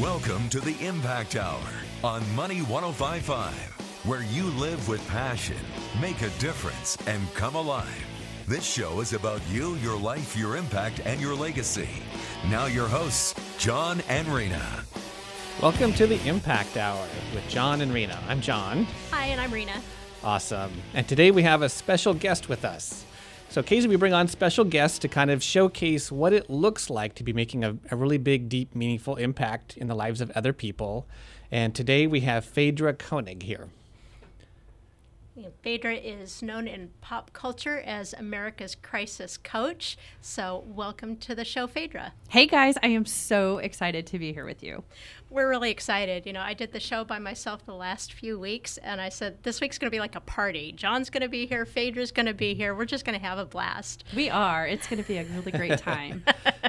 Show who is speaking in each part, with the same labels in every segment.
Speaker 1: Welcome to the Impact Hour on Money 1055, where you live with passion, make a difference, and come alive. This show is about you, your life, your impact, and your legacy. Now, your hosts, John and Rena.
Speaker 2: Welcome to the Impact Hour with John and Rena. I'm John.
Speaker 3: Hi, and I'm Rena.
Speaker 2: Awesome. And today we have a special guest with us. So occasionally we bring on special guests to kind of showcase what it looks like to be making a, a really big, deep, meaningful impact in the lives of other people. And today we have Faydra Koenig here.
Speaker 3: Faydra is known in pop culture as America's crisis coach. So, welcome to the show, Faydra.
Speaker 4: Hey guys, I am so excited to be here with you.
Speaker 3: We're really excited. You know, I did the show by myself the last few weeks, and I said, this week's going to be like a party. John's going to be here, Faydra's going to be here. We're just going to have a blast.
Speaker 4: We are. It's going to be a really great time.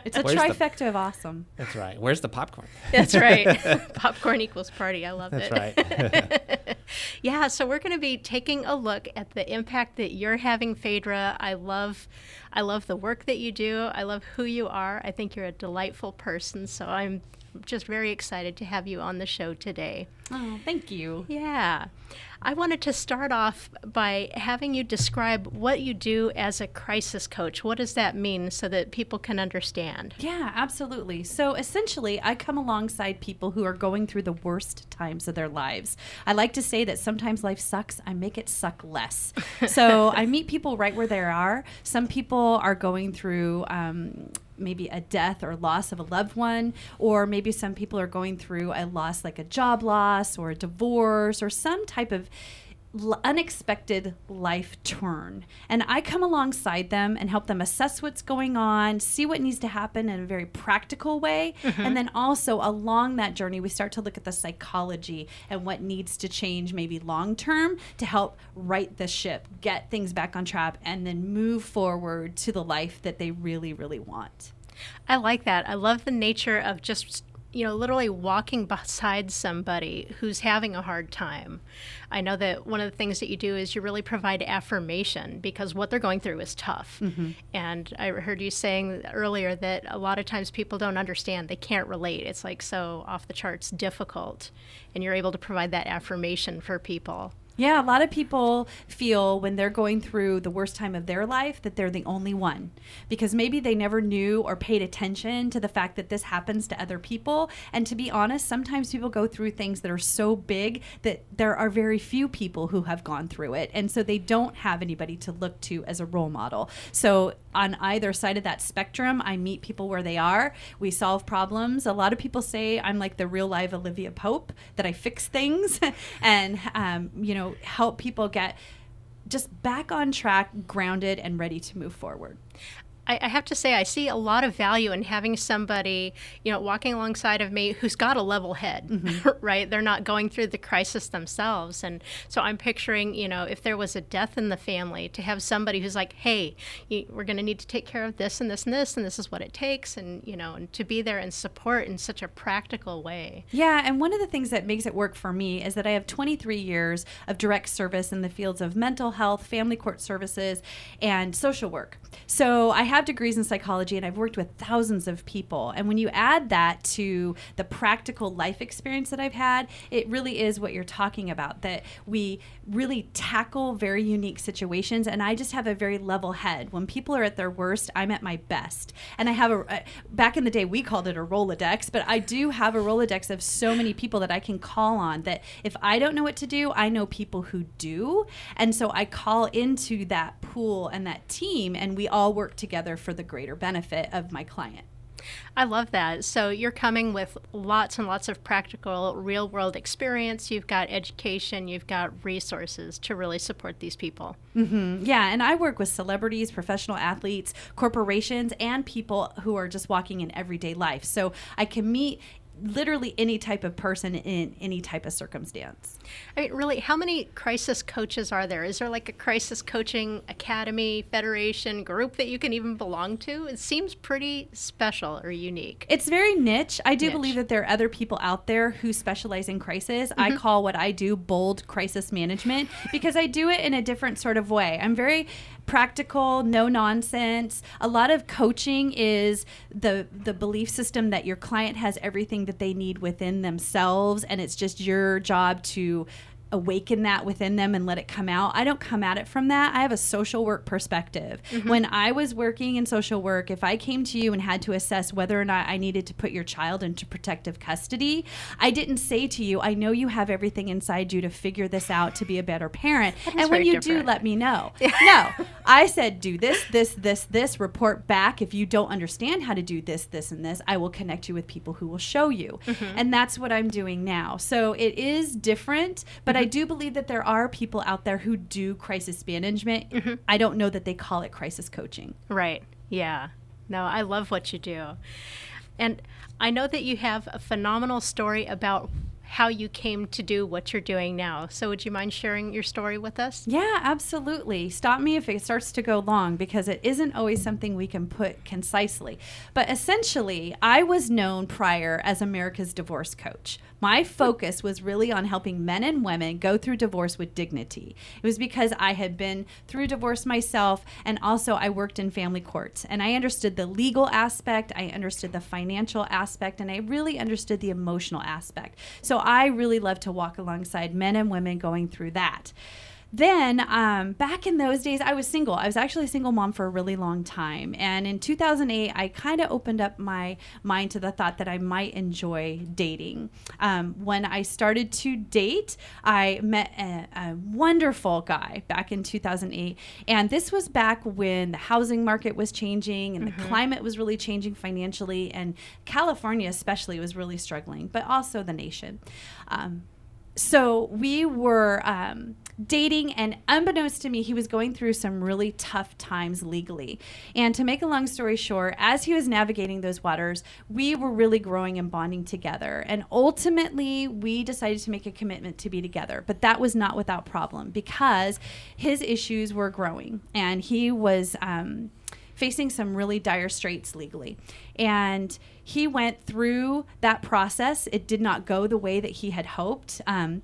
Speaker 4: it's a
Speaker 2: Where's the-
Speaker 4: trifecta of awesome.
Speaker 2: That's right. Where's the popcorn?
Speaker 3: That's right. Popcorn equals party. I love
Speaker 2: That's
Speaker 3: it.
Speaker 2: That's right.
Speaker 3: Yeah, so we're going to be taking a look at the impact that you're having, Faydra. I love, I love the work that you do. I love who you are. I think you're a delightful person. So I'm just very excited to have you on the show today.
Speaker 4: Oh, thank you.
Speaker 3: Yeah. I wanted to start off by having you describe what you do as a crisis coach. What does that mean so that people can understand?
Speaker 4: Yeah, absolutely. So essentially, I come alongside people who are going through the worst times of their lives. I like to say that sometimes life sucks, I make it suck less. so I meet people right where they are. Some people are going through, um, maybe a death or loss of a loved one, or maybe some people are going through a loss like a job loss or a divorce or some type of unexpected life turn. And I come alongside them and help them assess what's going on, see what needs to happen in a very practical way. Mm-hmm. And then also along that journey, we start to look at the psychology and what needs to change maybe long term to help right the ship, get things back on track, and then move forward to the life that they really, really want.
Speaker 3: I like that. I love the nature of just you know literally walking beside somebody who's having a hard time. I know that one of the things that you do is you really provide affirmation because what they're going through is tough. Mm-hmm. And I heard you saying earlier that a lot of times people don't understand, they can't relate. It's like so off the charts difficult and you're able to provide that affirmation for people.
Speaker 4: Yeah, a lot of people feel when they're going through the worst time of their life that they're the only one because maybe they never knew or paid attention to the fact that this happens to other people. And to be honest, sometimes people go through things that are so big that there are very few people who have gone through it. And so they don't have anybody to look to as a role model. So on either side of that spectrum, I meet people where they are. We solve problems. A lot of people say I'm like the real live Olivia Pope, that I fix things and, um, you know, help people get just back on track, grounded, and ready to move forward.
Speaker 3: I, I have to say, I see a lot of value in having somebody, you know, walking alongside of me who's got a level head, mm-hmm. right? They're not going through the crisis themselves. And so I'm picturing, you know, if there was a death in the family, to have somebody who's like, hey, you, we're going to need to take care of this and this and this, and this is what it takes. And, you know, and to be there and support in such a practical way.
Speaker 4: Yeah, and one of the things that makes it work for me is that I have 23 years of direct service in the fields of mental health, family court services, and social work. So I have degrees in psychology and I've worked with thousands of people. And when you add that to the practical life experience that I've had, it really is what you're talking about that we really tackle very unique situations. And I just have a very level head. When people are at their worst, I'm at my best. And I have a, uh, back in the day, we called it a Rolodex, but I do have a Rolodex of so many people that I can call on that if I don't know what to do, I know people who do. And so I call into that pool and that team, and we all work together for the greater benefit of my client.
Speaker 3: I love that. So you're coming with lots and lots of practical, real world experience. You've got education, you've got resources to really support these people.
Speaker 4: Mm, Yeah, and I work with celebrities, professional athletes, corporations, and people who are just walking in everyday life. So I can meet literally any type of person in any type of circumstance.
Speaker 3: I mean, really, how many crisis coaches are there? Is there like a crisis coaching academy, federation, group that you can even belong to? It seems pretty special or unique.
Speaker 4: It's very niche. I do
Speaker 3: Niche.
Speaker 4: believe that there are other people out there who specialize in crisis. I mm-hmm. call what I do bold crisis management because I do it in a different sort of way. I'm very practical, no nonsense. A lot of coaching is the the belief system that your client has everything that they need within themselves and it's just your job to to awaken that within them and let it come out. I don't come at it from that. I have a social work perspective. Mm-hmm. When I was working in social work, if I came to you and had to assess whether or not I needed to put your child into protective custody, I didn't say to you, I know you have everything inside you to figure this out to be a better parent. And when you different. do, let me know. no, I said, do this, this, this, this, report back. If you don't understand how to do this, this, and this, I will connect you with people who will show you. Mm-hmm. And that's what I'm doing now. So it is different, but I do believe that there are people out there who do crisis management. Mm-hmm. I don't know that they call it crisis coaching.
Speaker 3: Right. Yeah. No, I love what you do. And I know that you have a phenomenal story about how you came to do what you're doing now. So, would you mind sharing your story with us?
Speaker 4: Yeah, absolutely. Stop me if it starts to go long because it isn't always something we can put concisely. But essentially, I was known prior as America's divorce coach. My focus was really on helping men and women go through divorce with dignity. It was because I had been through divorce myself and also I worked in family courts and I understood the legal aspect, I understood the financial aspect, and I really understood the emotional aspect. So I really love to walk alongside men and women going through that then um, back in those days i was single. I was actually a single mom for a really long time. And in 2008 i kind of opened up my mind to the thought that i might enjoy dating. Um, when i started to date i met a, a, wonderful guy back in 2008 and this was back when the housing market was changing and mm-hmm. the climate was really changing financially and california especially was really struggling but also the nation. Um, so we were um, dating, and unbeknownst to me, he was going through some really tough times legally. And to make a long story short, as he was navigating those waters, we were really growing and bonding together. And ultimately, we decided to make a commitment to be together. But that was not without problem because his issues were growing, and he was. Um, facing some really dire straits legally. And he went through that process. It did not go the way that he had hoped. Um,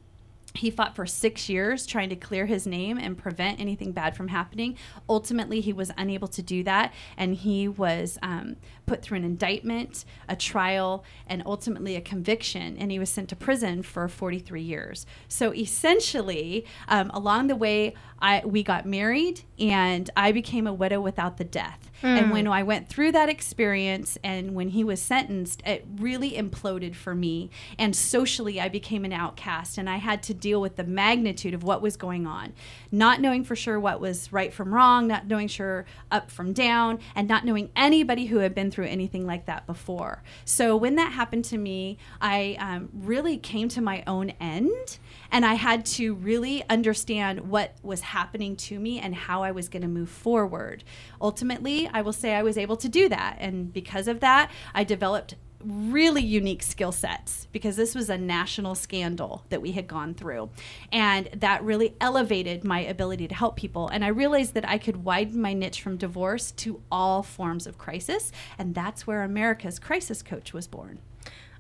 Speaker 4: he fought for six years trying to clear his name and prevent anything bad from happening. Ultimately, he was unable to do that, and he was um, put through an indictment, a trial, and ultimately a conviction, and he was sent to prison for 43 years. So essentially, um, along the way, I, we got married, and I became a widow without the death. Mm. And when I went through that experience, and when he was sentenced, it really imploded for me. And socially, I became an outcast, and I had to deal with the magnitude of what was going on, not knowing for sure what was right from wrong, not knowing sure up from down, and not knowing anybody who had been through anything like that before. So when that happened to me, I um, really came to my own end and I had to really understand what was happening to me and how I was going to move forward. Ultimately, I will say I was able to do that. And because of that, I developed really unique skill sets because this was a national scandal that we had gone through. And that really elevated my ability to help people. And I realized that I could widen my niche from divorce to all forms of crisis. And that's where America's Crisis Coach was born.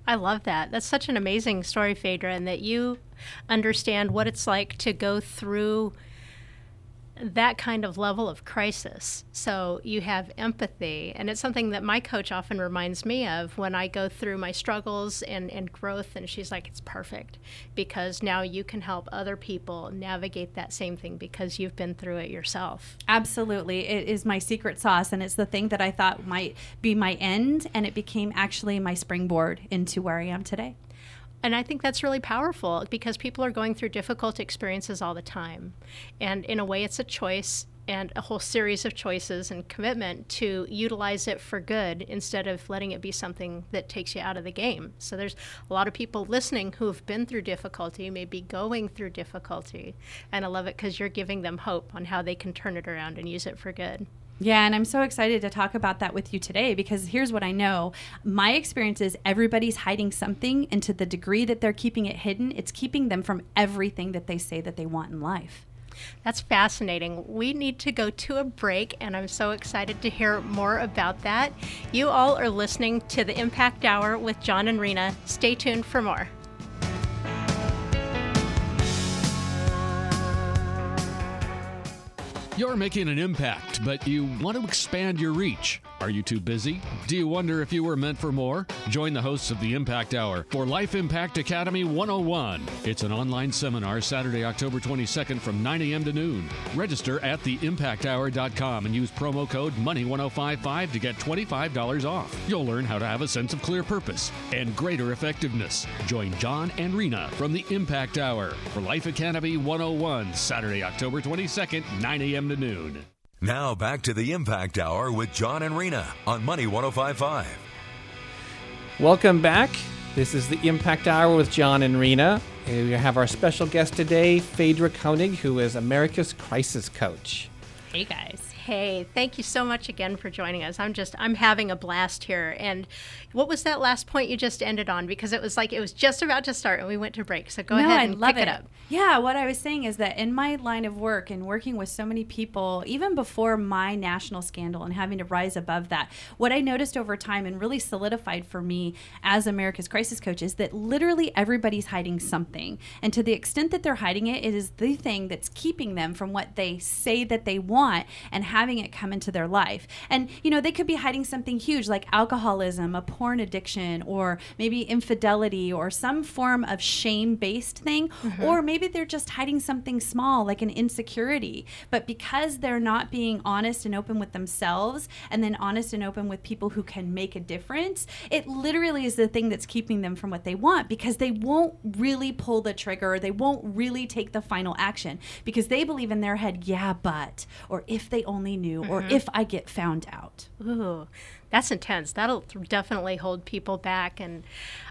Speaker 3: I love that. That's such an amazing story, Faydra, and that you understand what it's like to go through that kind of level of crisis. So you have empathy. And it's something that my coach often reminds me of when I go through my struggles and, and growth. And she's like, it's perfect because now you can help other people navigate that same thing because you've been through it yourself.
Speaker 4: Absolutely. It is my secret sauce. And it's the thing that I thought might be my end. And it became actually my springboard into where I am today.
Speaker 3: And I think that's really powerful because people are going through difficult experiences all the time. And in a way, it's a choice and a whole series of choices and commitment to utilize it for good instead of letting it be something that takes you out of the game. So there's a lot of people listening who have been through difficulty, maybe going through difficulty. And I love it because you're giving them hope on how they can turn it around and use it for good.
Speaker 4: Yeah, and I'm so excited to talk about that with you today because here's what I know. My experience is everybody's hiding something, and to the degree that they're keeping it hidden, it's keeping them from everything that they say that they want in life.
Speaker 3: That's fascinating. We need to go to a break, and I'm so excited to hear more about that. You all are listening to the Impact Hour with John and Rena. Stay tuned for more.
Speaker 5: You're making an impact, but you want to expand your reach. Are you too busy? Do you wonder if you were meant for more? Join the hosts of the Impact Hour for Life Impact Academy 101. It's an online seminar Saturday, October 22nd from 9 a.m. to noon. Register at theimpacthour.com and use promo code MONEY1055 to get $25 off. You'll learn how to have a sense of clear purpose and greater effectiveness. Join John and Rena from the Impact Hour for Life Academy 101, Saturday, October 22nd, 9 a.m. to noon.
Speaker 1: Now back to the Impact Hour with John and Rena on Money 1055.
Speaker 2: Welcome back. This is the Impact Hour with John and Rena. We have our special guest today, Faydra Koenig, who is America's Crisis Coach.
Speaker 4: Hey guys.
Speaker 3: Hey, thank you so much again for joining us. I'm just I'm having a blast here. And what was that last point you just ended on? Because it was like it was just about to start and we went to break. So go
Speaker 4: no,
Speaker 3: ahead
Speaker 4: I
Speaker 3: and
Speaker 4: love
Speaker 3: pick
Speaker 4: it.
Speaker 3: it up.
Speaker 4: Yeah, what I was saying is that in my line of work and working with so many people, even before my national scandal and having to rise above that, what I noticed over time and really solidified for me as America's crisis coach is that literally everybody's hiding something. And to the extent that they're hiding it, it is the thing that's keeping them from what they say that they want and having it come into their life. And, you know, they could be hiding something huge like alcoholism, a porn addiction, or maybe infidelity, or some form of shame based thing. Mm-hmm. Or maybe they're just hiding something small like an insecurity. But because they're not being honest and open with themselves and then honest and open with people who can make a difference, it literally is the thing that's keeping them from what they want because they won't really pull the trigger. They won't really take the final action because they believe in their head, yeah, but, or if they only knew, or mm-hmm. if I get found out.
Speaker 3: Ooh, that's intense. That'll definitely hold people back. And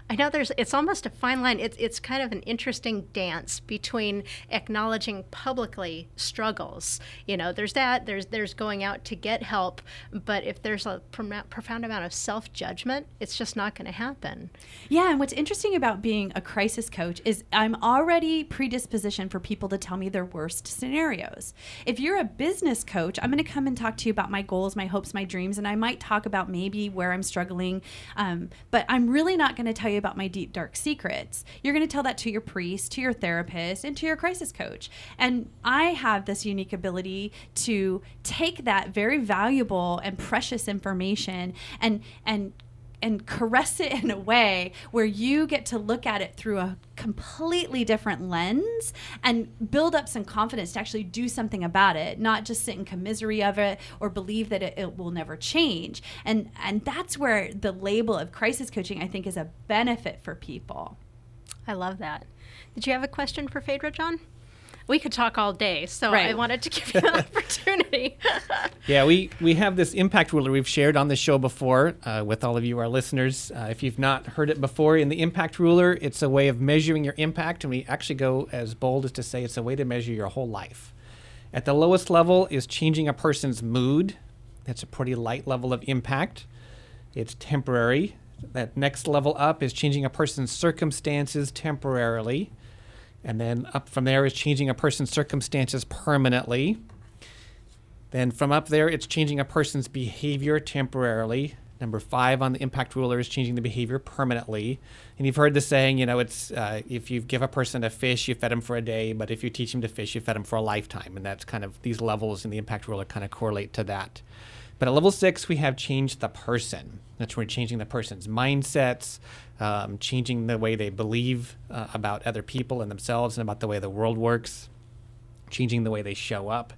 Speaker 3: I know there's, it's almost a fine line. It's, it's kind of an interesting dance between acknowledging publicly struggles. You know, there's that, there's, there's going out to get help. But if there's a profound amount of self judgment, it's just not going to happen.
Speaker 4: Yeah, and what's interesting about being a crisis coach is I'm already predispositioned for people to tell me their worst scenarios. If you're a business coach, I'm going to come and talk to you about my goals, my hopes, my dreams, and I might talk about maybe where I'm struggling. Um, but I'm really not going to tell you about my deep, dark secrets. You're going to tell that to your priest, to your therapist, and to your crisis coach. And I have this unique ability to take that very valuable and precious information and and and caress it in a way where you get to look at it through a completely different lens and build up some confidence to actually do something about it not just sit in commisery of it or believe that it, it will never change and and that's where the label of crisis coaching i think is a benefit for people
Speaker 3: I love that. Did you have a question for Faydra, John? We could talk all day, so I wanted to give you an opportunity.
Speaker 2: Yeah, we, we have this impact ruler we've shared on the show before uh, with all of you, our listeners. Uh, if you've not heard it before, in the impact ruler, it's a way of measuring your impact, and we actually go as bold as to say it's a way to measure your whole life. At the lowest level is changing a person's mood. That's a pretty light level of impact. It's temporary. That next level up is changing a person's circumstances temporarily. And then up from there is changing a person's circumstances permanently. Then from up there, it's changing a person's behavior temporarily. Number five on the impact ruler is changing the behavior permanently. And you've heard the saying, you know, it's uh, if you give a person a fish, you fed him for a day, but if you teach him to fish, you fed him for a lifetime. And that's kind of these levels in the impact ruler kind of correlate to that. But at level six, we have changed the person. That's where we're changing the person's mindsets, um, changing the way they believe uh, about other people and themselves and about the way the world works, changing the way they show up,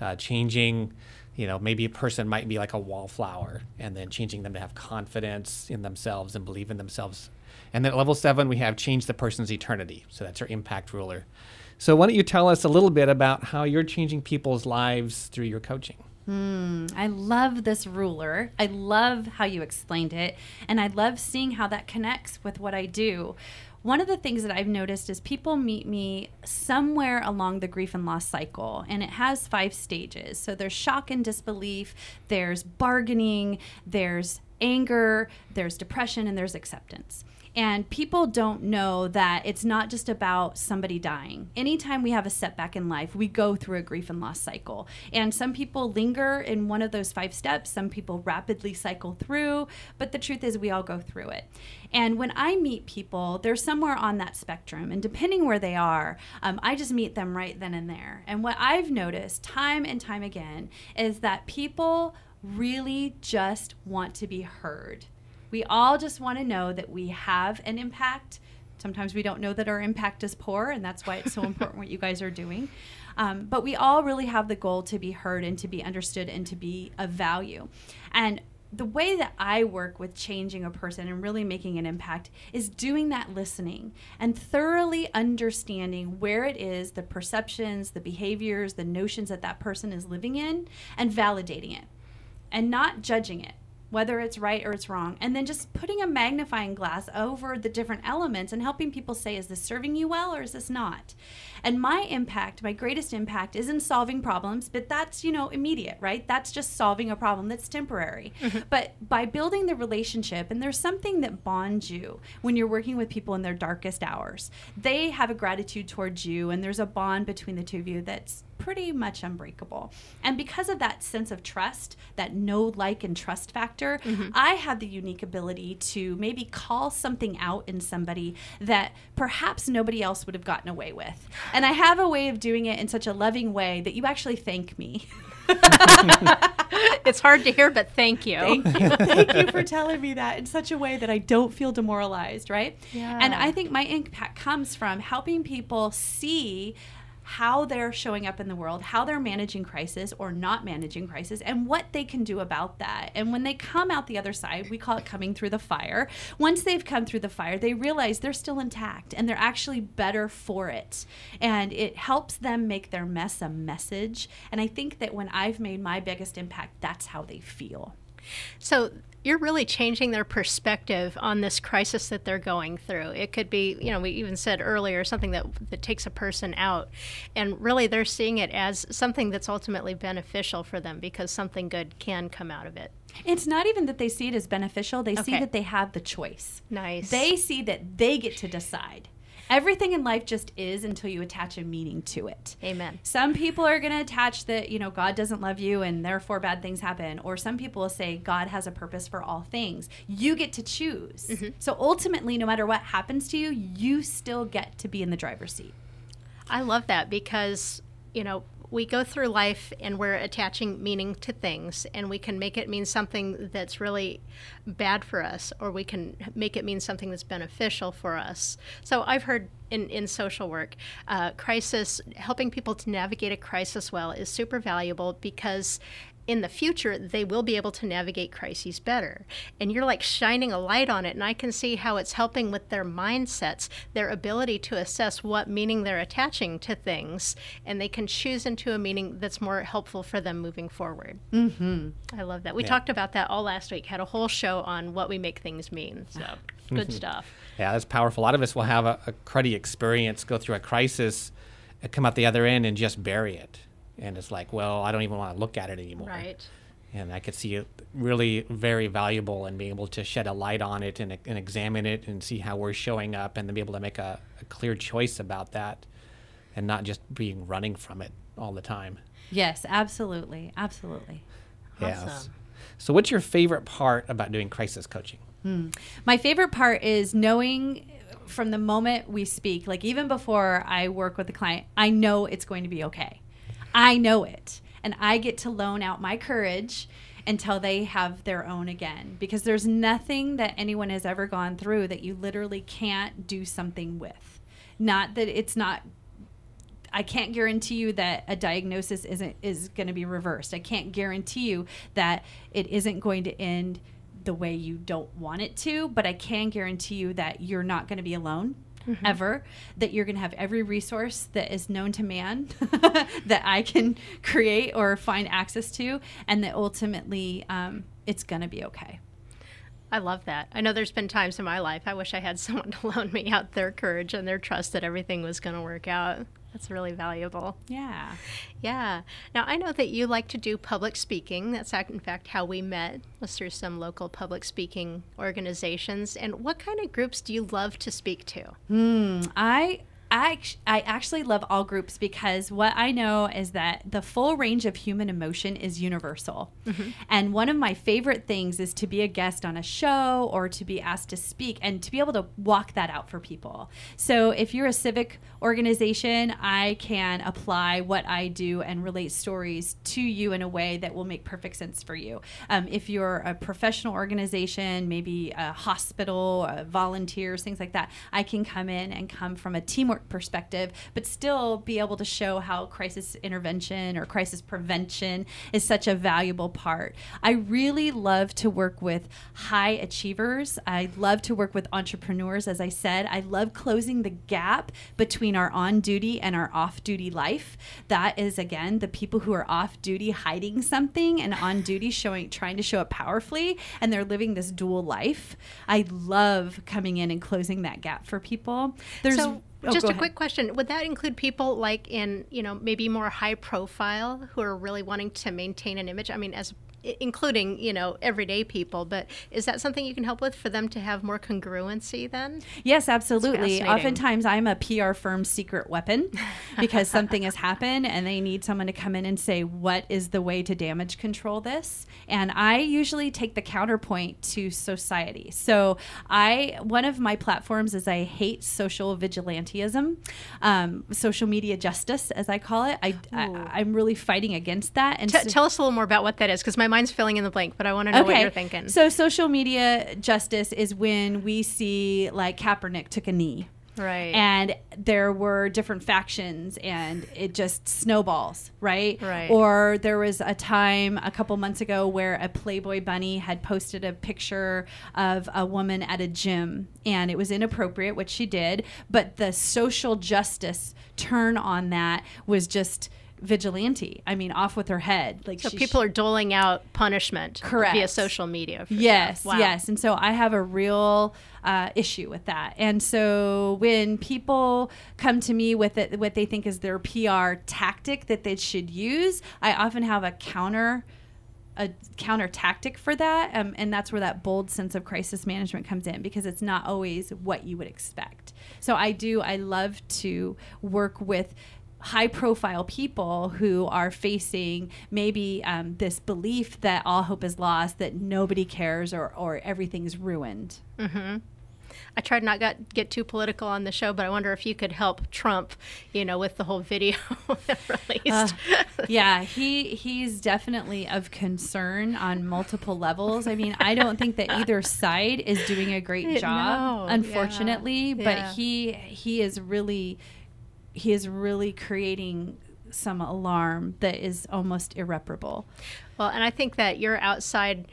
Speaker 2: uh, changing, you know, maybe a person might be like a wallflower and then changing them to have confidence in themselves and believe in themselves. And then at level seven, we have changed the person's eternity. So that's our impact ruler. So why don't you tell us a little bit about how you're changing people's lives through your coaching?
Speaker 4: Hmm, I love this ruler. I love how you explained it. And I love seeing how that connects with what I do. One of the things that I've noticed is people meet me somewhere along the grief and loss cycle, and it has five stages. So there's shock and disbelief, there's bargaining, there's anger, there's depression, and there's acceptance. And people don't know that it's not just about somebody dying. Anytime we have a setback in life, we go through a grief and loss cycle. And some people linger in one of those five steps, some people rapidly cycle through, but the truth is, we all go through it. And when I meet people, they're somewhere on that spectrum. And depending where they are, um, I just meet them right then and there. And what I've noticed time and time again is that people really just want to be heard. We all just want to know that we have an impact. Sometimes we don't know that our impact is poor, and that's why it's so important what you guys are doing. Um, but we all really have the goal to be heard and to be understood and to be of value. And the way that I work with changing a person and really making an impact is doing that listening and thoroughly understanding where it is, the perceptions, the behaviors, the notions that that person is living in, and validating it and not judging it whether it's right or it's wrong, and then just putting a magnifying glass over the different elements and helping people say, is this serving you well or is this not? And my impact, my greatest impact, is in solving problems, but that's, you know, immediate, right? That's just solving a problem that's temporary. Mm-hmm. But by building the relationship, and there's something that bonds you when you're working with people in their darkest hours, they have a gratitude towards you, and there's a bond between the two of you that's pretty much unbreakable. And because of that sense of trust, that know, like, and trust factor, mm-hmm. I have the unique ability to maybe call something out in somebody that perhaps nobody else would have gotten away with. And I have a way of doing it in such a loving way that you actually thank me.
Speaker 3: it's hard to hear, but thank you.
Speaker 4: Thank you. Thank you for telling me that in such a way that I don't feel demoralized, right? Yeah. And I think my impact comes from helping people see how they're showing up in the world, how they're managing crisis or not managing crisis, and what they can do about that. And when they come out the other side, we call it coming through the fire. Once they've come through the fire, they realize they're still intact and they're actually better for it. And it helps them make their mess a message. And I think that when I've made my biggest impact, that's how they feel.
Speaker 3: So you're really changing their perspective on this crisis that they're going through. It could be, you know, we even said earlier something that that takes a person out, and really they're seeing it as something that's ultimately beneficial for them because something good can come out of it.
Speaker 4: It's not even that they see it as beneficial; they okay. see that they have the choice.
Speaker 3: Nice.
Speaker 4: They see that they get to decide. Everything in life just is until you attach a meaning to it.
Speaker 3: Amen.
Speaker 4: Some people are going to attach that, you know, God doesn't love you and therefore bad things happen. Or some people will say God has a purpose for all things. You get to choose. Mm-hmm. So ultimately, no matter what happens to you, you still get to be in the driver's seat.
Speaker 3: I love that because, you know, we go through life and we're attaching meaning to things, and we can make it mean something that's really bad for us, or we can make it mean something that's beneficial for us. So I've heard in, in social work, uh, crisis, helping people to navigate a crisis well is super valuable because in the future they will be able to navigate crises better and you're like shining a light on it and i can see how it's helping with their mindsets their ability to assess what meaning they're attaching to things and they can choose into a meaning that's more helpful for them moving forward
Speaker 4: mm-hmm.
Speaker 3: i love that we yeah. talked about that all last week had a whole show on what we make things mean so good mm-hmm. stuff
Speaker 2: yeah that's powerful a lot of us will have a, a cruddy experience go through a crisis come out the other end and just bury it and it's like, well, I don't even want to look at it anymore.
Speaker 3: Right.
Speaker 2: And I could see it really very valuable and being able to shed a light on it and, and examine it and see how we're showing up and then be able to make a, a clear choice about that and not just being running from it all the time.
Speaker 4: Yes, absolutely. Absolutely.
Speaker 2: Yes. Awesome. So, what's your favorite part about doing crisis coaching?
Speaker 4: Hmm. My favorite part is knowing from the moment we speak, like even before I work with the client, I know it's going to be okay. I know it. And I get to loan out my courage until they have their own again because there's nothing that anyone has ever gone through that you literally can't do something with. Not that it's not I can't guarantee you that a diagnosis isn't is going to be reversed. I can't guarantee you that it isn't going to end the way you don't want it to, but I can guarantee you that you're not going to be alone mm-hmm. ever, that you're going to have every resource that is known to man that I can create or find access to, and that ultimately um, it's going to be okay.
Speaker 3: I love that. I know there's been times in my life I wish I had someone to loan me out their courage and their trust that everything was going to work out. That's really valuable.
Speaker 4: Yeah.
Speaker 3: Yeah. Now, I know that you like to do public speaking. That's, in fact, how we met, was through some local public speaking organizations. And what kind of groups do you love to speak to?
Speaker 4: Hmm. I I, I actually love all groups because what I know is that the full range of human emotion is universal. And one of my favorite things is to be a guest on a show or to be asked to speak and to be able to walk that out for people. So if you're a civic organization, I can apply what I do and relate stories to you in a way that will make perfect sense for you. Um, if you're a professional organization, maybe a hospital, uh, volunteers, things like that, I can come in and come from a teamwork perspective, but still be able to show how crisis intervention or crisis prevention is such a valuable part. I really love to work with high achievers. I love to work with entrepreneurs. As I said, I love closing the gap between our on duty and our off duty life. That is, again, the people who are off duty hiding something and on duty showing, trying to show it powerfully, and they're living this dual life. I love coming in and closing that gap for people. There's
Speaker 3: so,
Speaker 4: oh,
Speaker 3: just a
Speaker 4: ahead.
Speaker 3: quick question: Would that include people like in you know maybe more high profile who are really wanting to maintain an image? I mean, as including you know everyday people, but is that something you can help with for them to have more congruency? Then
Speaker 4: Yes, absolutely. Oftentimes, I'm a PR firm's secret weapon because something has happened and they need someone to come in and say, What is the way to damage control this? And I usually take the counterpoint to society. So, I one of my platforms is I hate social vigilantism, um, social media justice, as I call it. I, I, am really fighting against that. And
Speaker 3: T-
Speaker 4: so-
Speaker 3: tell us a little more about what that is, because my mind's filling in the blank, but I want to know what you're thinking.
Speaker 4: So social media justice is when we see like Kaepernick took a knee.
Speaker 3: Right.
Speaker 4: And there were different factions and it just snowballs, right?
Speaker 3: Right.
Speaker 4: Or there was a time a couple months ago where a Playboy bunny had posted a picture of a woman at a gym and it was inappropriate, which she did, but the social justice turn on that was just vigilante. I mean, off with her head. Like
Speaker 3: so people are doling out punishment
Speaker 4: Correct.
Speaker 3: via social media. For
Speaker 4: Yes.
Speaker 3: Wow.
Speaker 4: yes. And so I have a real uh, issue with that. And so when people come to me with it, what they think is their PR tactic that they should use, I often have a counter a counter tactic for that um, and that's where that bold sense of crisis management comes in because it's not always what you would expect so i do i love to work with high profile people who are facing maybe um, this belief that all hope is lost that nobody cares or, or everything's ruined
Speaker 3: I tried not got get too political on the show, but I wonder if you could help Trump, you know, with the whole video that released.
Speaker 4: yeah, he he's definitely of concern on multiple levels. I mean, I don't think that either side is doing a great job,
Speaker 3: No,
Speaker 4: unfortunately,
Speaker 3: yeah,
Speaker 4: but
Speaker 3: yeah.
Speaker 4: he he is really he is really creating some alarm that is almost irreparable.
Speaker 3: Well, and I think that your outside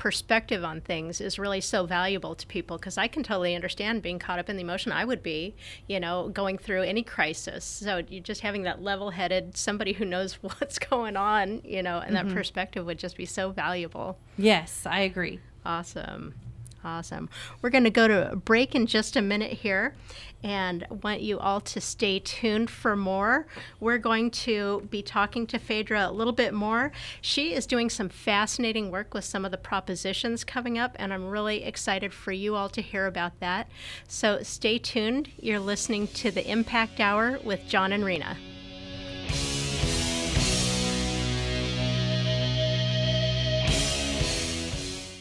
Speaker 3: perspective on things is really so valuable to people because I can totally understand being caught up in the emotion I would be, you know, going through any crisis. So you just having that level-headed somebody who knows what's going on, you know, and that mm-hmm. perspective would just be so valuable.
Speaker 4: Yes, I agree.
Speaker 3: Awesome. Awesome. We're going to go to a break in just a minute here and want you all to stay tuned for more. We're going to be talking to Faydra a little bit more. She is doing some fascinating work with some of the propositions coming up, and I'm really excited for you all to hear about that. So stay tuned. You're listening to the Impact Hour with John and Rena.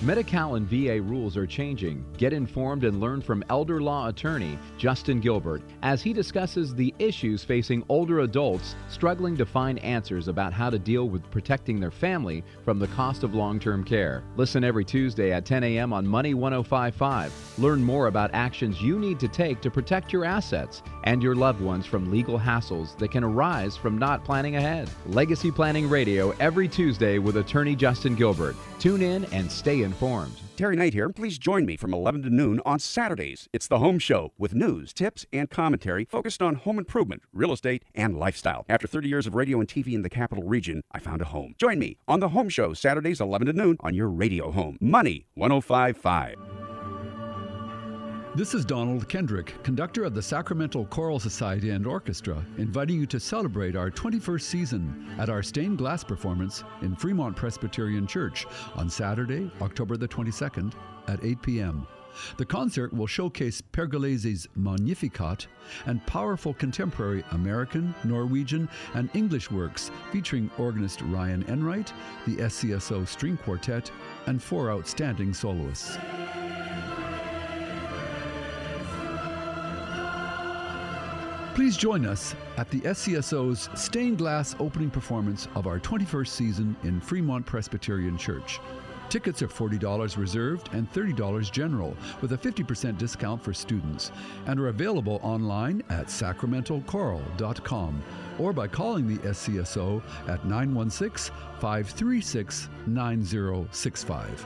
Speaker 6: Medi-Cal and VA rules are changing. Get informed and learn from elder law attorney Justin Gilbert as he discusses the issues facing older adults struggling to find answers about how to deal with protecting their family from the cost of long-term care. Listen every Tuesday at 10 a.m. on Money 1055. Learn more about actions you need to take to protect your assets and your loved ones from legal hassles that can arise from not planning ahead. Legacy Planning Radio every Tuesday with attorney Justin Gilbert. Tune in and stay informed.
Speaker 7: Terry Knight here. Please join me from 11 to noon on Saturdays. It's the Home Show with news, tips, and commentary focused on home improvement, real estate, and lifestyle. After 30 years of radio and TV in the capital region, I found a home. Join me on the Home Show Saturdays 11 to noon on your radio home. Money 1055.
Speaker 8: This is Donald Kendrick, conductor of the Sacramento Choral Society and Orchestra, inviting you to celebrate our 21st season at our stained glass performance in Fremont Presbyterian Church on Saturday, October the 22nd at 8 p.m. The concert will showcase Pergolesi's Magnificat and powerful contemporary American, Norwegian, and English works featuring organist Ryan Enright, the SCSO String Quartet, and four outstanding soloists. Please join us at the SCSO's stained glass opening performance of our 21st season in Fremont Presbyterian Church. Tickets are $40 reserved and $30 general, with a 50% discount for students, and are available online at sacramentochoral.com or by calling the SCSO at 916 536 9065.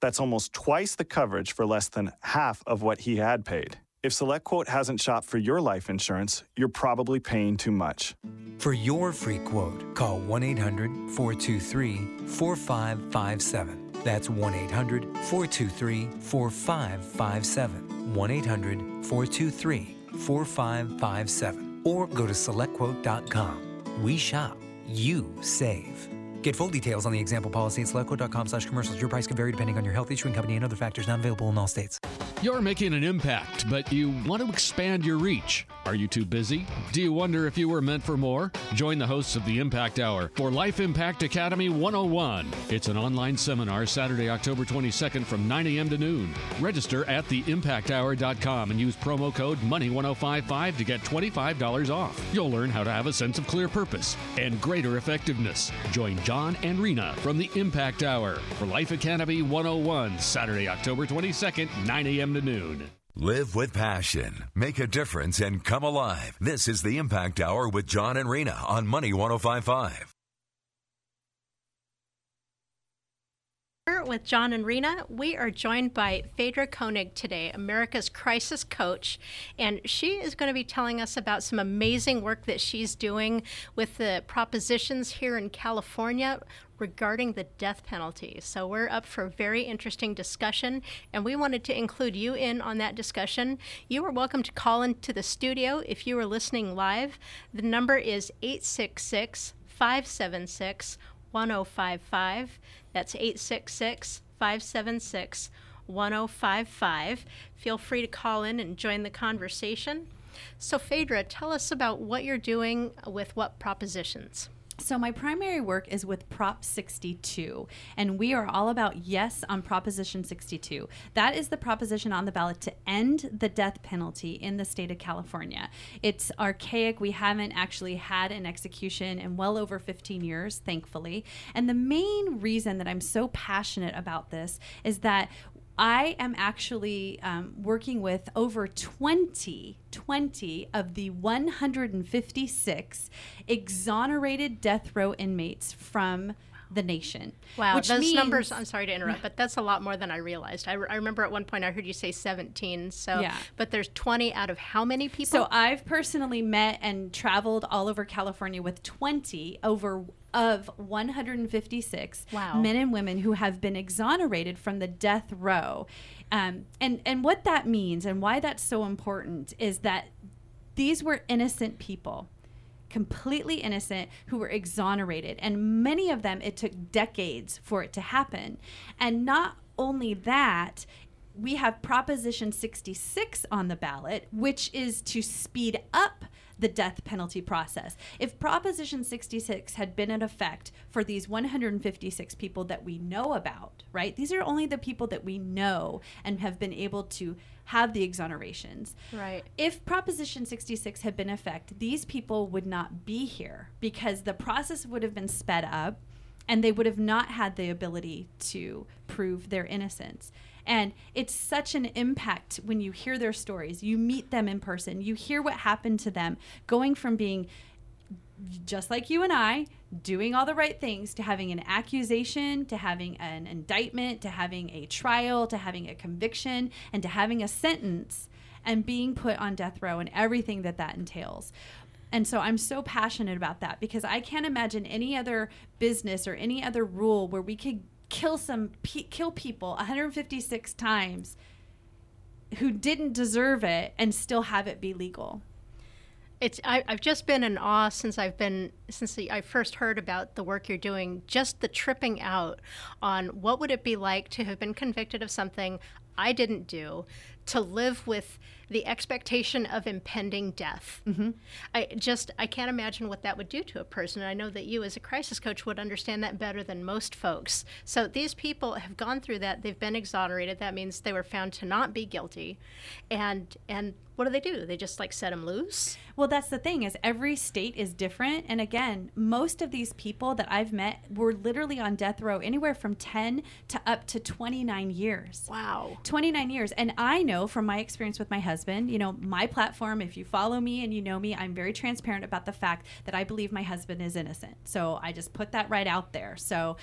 Speaker 9: That's almost twice the coverage for less than half of what he had paid. If SelectQuote hasn't shopped for your life insurance, you're probably paying too much.
Speaker 10: For your free quote, call 1 800 423 4557. That's 1 800 423 4557. 1 800 423 4557. Or go to selectquote.com. We shop, you save. Get full details on the example policy at selectquote.com slash commercials. Your price can vary depending on your health issuing company and other factors not available in all states.
Speaker 5: You're making an impact, but you want to expand your reach. Are you too busy? Do you wonder if you were meant for more? Join the hosts of the Impact Hour for Life Impact Academy 101. It's an online seminar Saturday, October 22nd from 9 a.m. to noon. Register at theimpacthour.com and use promo code MONEY1055 to get $25 off. You'll learn how to have a sense of clear purpose and greater effectiveness. Join John and Rena from the Impact Hour for Life Academy 101, Saturday, October 22nd, 9 a.m. to noon.
Speaker 1: Live with passion, make a difference, and come alive. This is the Impact Hour with John and Rena on Money 1055.
Speaker 3: With John and Rena, we are joined by Faydra Koenig today, America's crisis coach, and she is going to be telling us about some amazing work that she's doing with the propositions here in California regarding the death penalty. So we're up for a very interesting discussion, and we wanted to include you in on that discussion. You are welcome to call into the studio if you are listening live. The number is 866 576 1055. That's 866 576 1055. Feel free to call in and join the conversation. So, Faydra, tell us about what you're doing with what propositions.
Speaker 4: So, my primary work is with Prop 62, and we are all about yes on Proposition 62. That is the proposition on the ballot to end the death penalty in the state of California. It's archaic. We haven't actually had an execution in well over 15 years, thankfully. And the main reason that I'm so passionate about this is that I am actually um, working with over 20, 20 of the 156 exonerated death row inmates from the nation.
Speaker 3: Wow,
Speaker 4: which
Speaker 3: those
Speaker 4: means-
Speaker 3: numbers, I'm sorry to interrupt, but that's a lot more than I realized. I, re- I remember at one point I heard you say 17, so,
Speaker 4: Yeah.
Speaker 3: but there's 20 out of how many people?
Speaker 4: So I've personally met and traveled all over California with 20 over of 156
Speaker 3: Wow.
Speaker 4: men and women who have been exonerated from the death row. Um, and and what that means and why that's so important is that these were innocent people completely innocent who were exonerated. And many of them it took decades for it to happen. And not only that we have proposition 66 on the ballot which is to speed up the death penalty process. If proposition 66 had been in effect for these 156 people that we know about right these are only the people that we know and have been able to have the exonerations
Speaker 3: right.
Speaker 4: if Proposition 66 had been in effect, these people would not be here because the process would have been sped up and they would have not had the ability to prove their innocence. And it's such an impact when you hear their stories, you meet them in person, you hear what happened to them, going from being just like you and I, doing all the right things, to having an accusation, to having an indictment, to having a trial, to having a conviction, and to having a sentence, and being put on death row and everything that that entails. And so I'm so passionate about that because I can't imagine any other business or any other rule where we could kill some pe- kill people 156 times who didn't deserve it and still have it be legal.
Speaker 3: It's I, I've just been in awe since I've been since the, I first heard about the work you're doing. Just the tripping out on what would it be like to have been convicted of something I didn't do, to live with the expectation of impending death. Mm-hmm. I just I can't imagine what that would do to a person. And I know that you, as a crisis coach, would understand that better than most folks. So these people have gone through that. They've been exonerated. That means they were found to not be guilty, and and what do they do? They just like set them loose?
Speaker 4: Well, that's the thing is every state is different. And again, most of these people that I've met were literally on death row anywhere from 10 to up to 29 years.
Speaker 3: Wow.
Speaker 4: 29 years. And I know from my experience with my husband, you know, my platform, if you follow me and you know me, I'm very transparent about the fact that I believe my husband is innocent. So I just put that right out there. So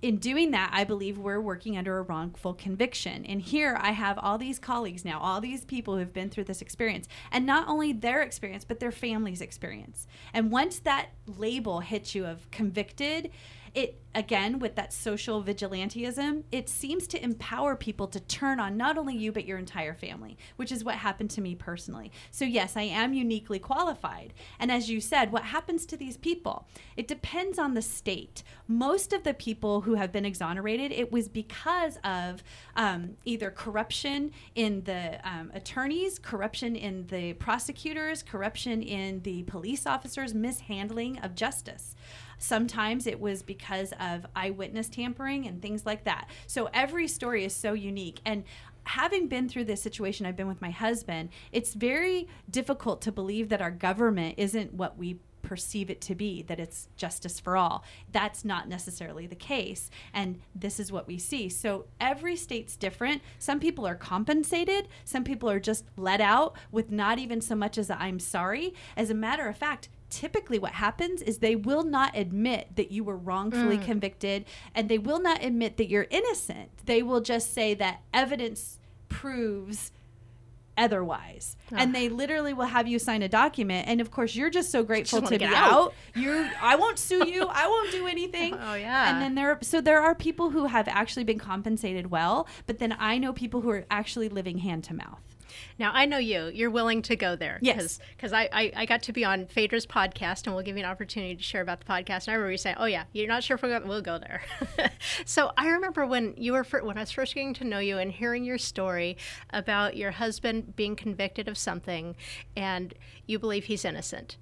Speaker 4: in doing that, I believe we're working under a wrongful conviction. And here I have all these colleagues now, all these people who have been through this experience, and not only their experience, but their family's experience. And once that label hits you of convicted, it again with that social vigilantism it seems to empower people to turn on not only you but your entire family which is what happened to me personally so yes i am uniquely qualified and as you said what happens to these people it depends on the state most of the people who have been exonerated it was because of um, either corruption in the um, attorneys corruption in the prosecutors corruption in the police officers mishandling of justice Sometimes it was because of eyewitness tampering and things like that. So every story is so unique. And having been through this situation I've been with my husband, it's very difficult to believe that our government isn't what we perceive it to be that it's justice for all. That's not necessarily the case. And this is what we see. So every state's different. Some people are compensated, some people are just let out with not even so much as i I'm sorry. As a matter of fact, typically what happens is they will not admit that you were wrongfully mm. convicted and they will not admit that you're innocent. They will just say that evidence proves otherwise. And they literally will have you sign a document. And of course, you're just so grateful just to be out. out. You're I won't sue you. I won't do anything.
Speaker 3: Oh yeah.
Speaker 4: And then there so there are people who have actually been compensated well, but then I know people who are actually living hand to mouth.
Speaker 3: Now I know you. You're willing to go there.
Speaker 4: Yes.
Speaker 3: Because I, I, I, got to be on Faydra's podcast, and we'll give you an opportunity to share about the podcast. And I remember you saying, "Oh yeah, you're not sure if we'll go, we'll go there." so I remember when you were when I was first getting to know you and hearing your story about your husband being convicted of something, and you believe he's innocent,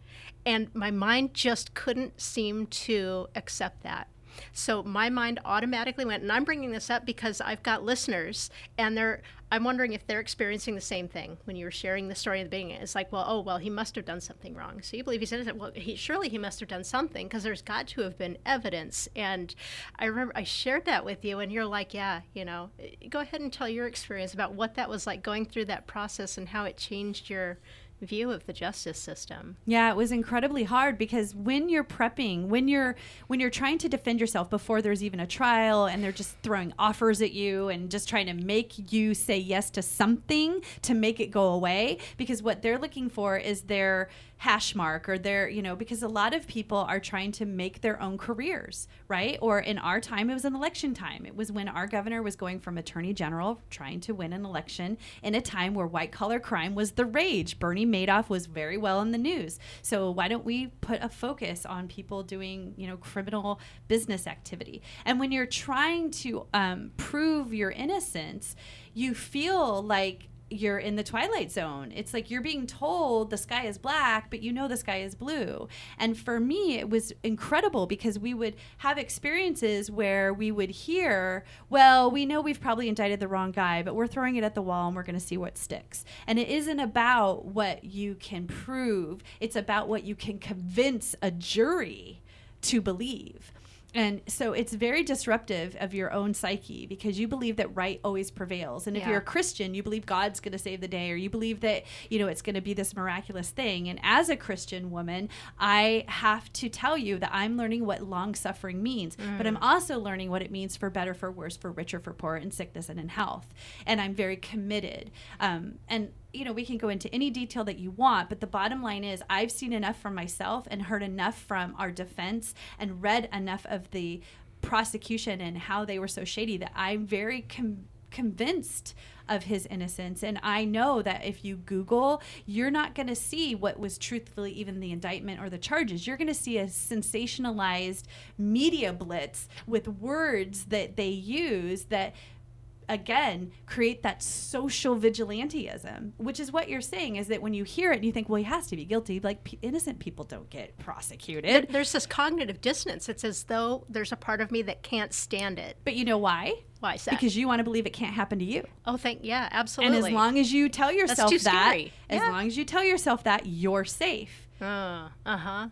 Speaker 3: and my mind just couldn't seem to accept that. So my mind automatically went, and I'm bringing this up because I've got listeners, and they're. I'm wondering if they're experiencing the same thing when you were sharing the story at the beginning. It's like, well, oh, well, he must have done something wrong. So you believe he's innocent? Well, he surely he must have done something because there's got to have been evidence. And I remember I shared that with you, and you're like, yeah, you know, go ahead and tell your experience about what that was like going through that process and how it changed your view of the justice system.
Speaker 4: Yeah, it was incredibly hard because when you're prepping, when you're when you're trying to defend yourself before there's even a trial and they're just throwing offers at you and just trying to make you say yes to something to make it go away because what they're looking for is their hash mark or their, you know, because a lot of people are trying to make their own careers, right? Or in our time, it was an election time. It was when our governor was going from attorney general, trying to win an election in a time where white collar crime was the rage. Bernie Madoff was very well in the news. So why don't we put a focus on people doing, you know, criminal business activity? And when you're trying to um, prove your innocence, you feel like you're in the twilight zone. It's like you're being told the sky is black, but you know the sky is blue. And for me, it was incredible because we would have experiences where we would hear, well, we know we've probably indicted the wrong guy, but we're throwing it at the wall and we're going to see what sticks. And it isn't about what you can prove, it's about what you can convince a jury to believe. And so it's very disruptive of your own psyche because you believe that right always prevails. And if
Speaker 3: Yeah.
Speaker 4: you're a Christian, you believe God's going to save the day or you believe that, you know, it's going to be this miraculous thing. And as a Christian woman, I have to tell you that I'm learning what long suffering means, but I'm also learning what it means for better, for worse, for richer, for poor, in sickness and in health. And I'm very committed. Um, and you know, we can go into any detail that you want, but the bottom line is I've seen enough from myself and heard enough from our defense and read enough of the prosecution and how they were so shady that I'm very com- convinced of his innocence. And I know that if you Google, you're not going to see what was truthfully even the indictment or the charges. You're going to see a sensationalized media blitz with words that they use that again create that social vigilantism which is what you're saying is that when you hear it and you think well he has to be guilty like p- innocent people don't get prosecuted
Speaker 3: There's this cognitive dissonance. It's as though there's a part of me that can't stand it.
Speaker 4: but you know why
Speaker 3: Why is that?
Speaker 4: because you want to believe it can't happen to you
Speaker 3: oh, thank yeah, absolutely.
Speaker 4: and as long as you tell yourself that
Speaker 3: scary.
Speaker 4: as
Speaker 3: Yeah.
Speaker 4: long as you tell yourself that you're safe
Speaker 3: uh, uh huh.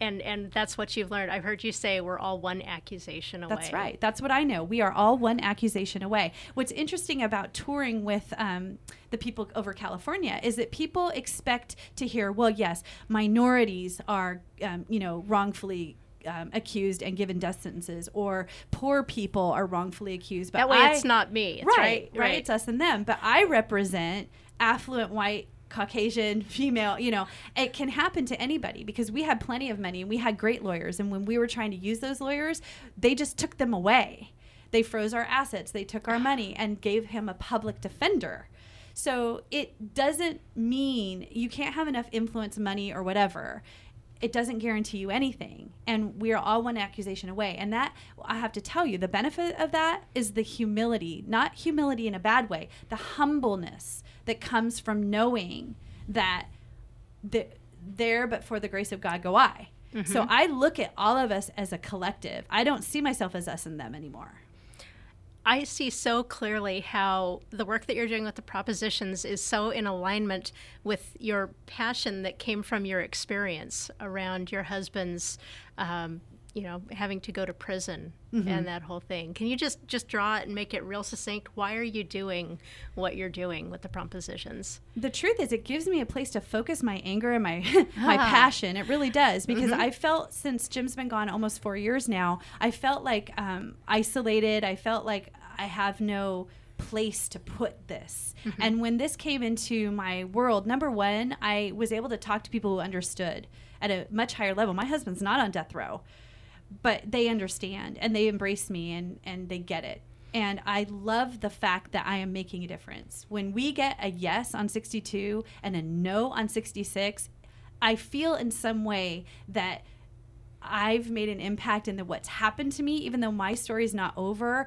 Speaker 3: And and that's what you've learned. I've heard you say we're all one accusation away.
Speaker 4: That's right. That's what I know. We are all one accusation away. What's interesting about touring with um, the people over California is that people expect to hear, well, yes, minorities are, um, you know, wrongfully. Um, accused and given death sentences, or poor people are wrongfully accused. But
Speaker 3: That way,
Speaker 4: I-
Speaker 3: it's not me.
Speaker 4: Right,
Speaker 3: right,
Speaker 4: right. It's us and them. But I represent affluent white. Caucasian, female, you know, it can happen to anybody because we had plenty of money and we had great lawyers. And when we were trying to use those lawyers, they just took them away. They froze our assets, they took our money and gave him a public defender. So it doesn't mean you can't have enough influence, money, or whatever it doesn't guarantee you anything. And we are all one accusation away. And that, I have to tell you, the benefit of that is the humility, not humility in a bad way, the humbleness that comes from knowing that the, there, but for the grace of God, go I. So mm-hmm. I look at all of us as a collective. I don't see myself as us and them anymore.
Speaker 3: I see so clearly how the work that you're doing with the propositions is so in alignment with your passion that came from your experience around your husband's, um, you know, having to go to prison mm-hmm. and that whole thing. Can you just just draw it and make it real succinct? Why are you doing what you're doing with the propositions?
Speaker 4: the truth is it gives me a place to focus my anger and my my passion. It really does mm-hmm. because i felt since jim's been gone almost four years now i felt like um, isolated. I felt like i have no place to put this. Mm-hmm. And when this came into my world number one i was able to talk to people who understood at a much higher level. My husband's not on death row but they understand and they embrace me and and they get it and I love the fact that I am making a difference. When we get a yes on 62 and a no on 66, I feel in some way that I've made an impact in the what's happened to me, even though my story is not over.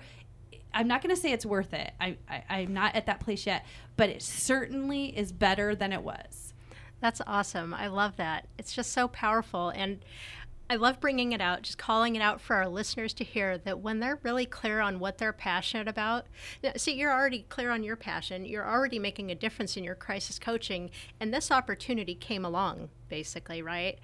Speaker 4: I'm not going to say it's worth it. I, I, I'm not at that place yet, but it certainly is better than it was.
Speaker 3: That's awesome. I love that. It's just so powerful. And I love bringing it out, just calling it out for our listeners to hear that when they're really clear on what they're passionate about. See, you're already clear on your passion. You're already making a difference in your crisis coaching. And this opportunity came along, basically, right?